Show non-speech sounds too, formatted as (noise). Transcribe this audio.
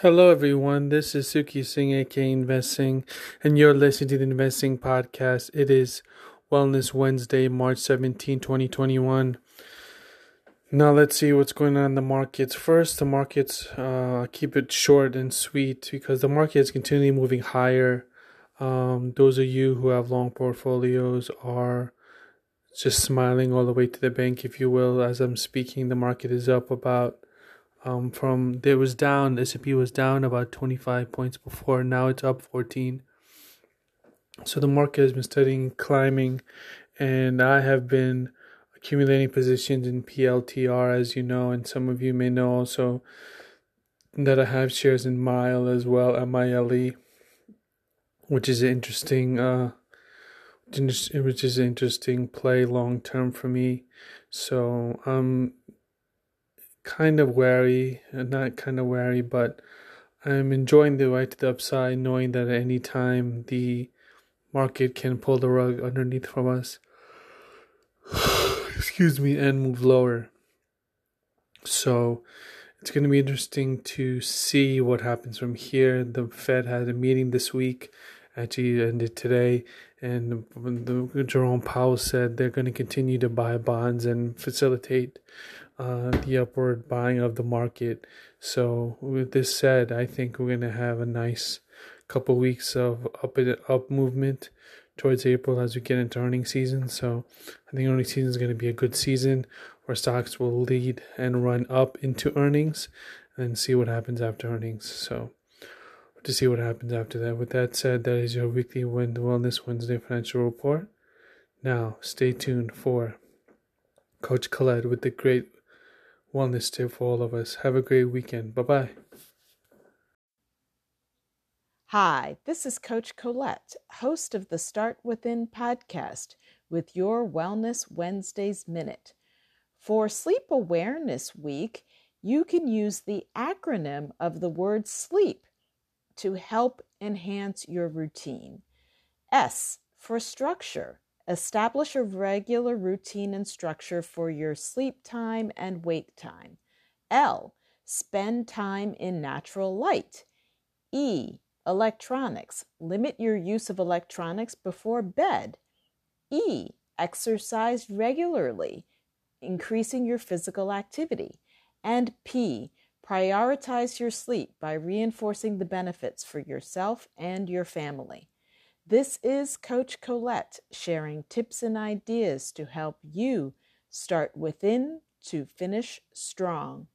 Hello, everyone. This is Suki Singh, aka Investing, and you're listening to the Investing Podcast. It is Wellness Wednesday, March 17, 2021. Now, let's see what's going on in the markets. First, the markets, uh, keep it short and sweet because the market is continually moving higher. Um, those of you who have long portfolios are just smiling all the way to the bank, if you will. As I'm speaking, the market is up about um, from there was down S&P was down about 25 points before now it's up 14 so the market has been studying climbing and I have been accumulating positions in PLTR as you know and some of you may know also that I have shares in Mile as well MILE which is interesting uh which is an interesting play long term for me. So um kind of wary, uh, not kind of wary, but I'm enjoying the right to the upside, knowing that at any time the market can pull the rug underneath from us. (sighs) Excuse me, and move lower. So it's going to be interesting to see what happens from here. The Fed had a meeting this week, actually ended today, and the, Jerome Powell said they're going to continue to buy bonds and facilitate uh, the upward buying of the market. So, with this said, I think we're to have a nice couple weeks of up up movement towards April as we get into earnings season. So, I think earnings season is going to be a good season where stocks will lead and run up into earnings and see what happens after earnings. So, to see what happens after that. With that said, that is your weekly Wellness Wednesday financial report. Now, stay tuned for Coach Colette with the great wellness tip for all of us. Have a great weekend. Bye bye. Hi, this is Coach Colette, host of the Start Within podcast with your Wellness Wednesdays Minute. For Sleep Awareness Week, you can use the acronym of the word sleep to help enhance your routine. S for structure. Establish a regular routine and structure for your sleep time and wake time. L. Spend time in natural light. E. Electronics. Limit your use of electronics before bed. E. Exercise regularly, increasing your physical activity. And P. Prioritize your sleep by reinforcing the benefits for yourself and your family. This is Coach Colette sharing tips and ideas to help you start within to finish strong.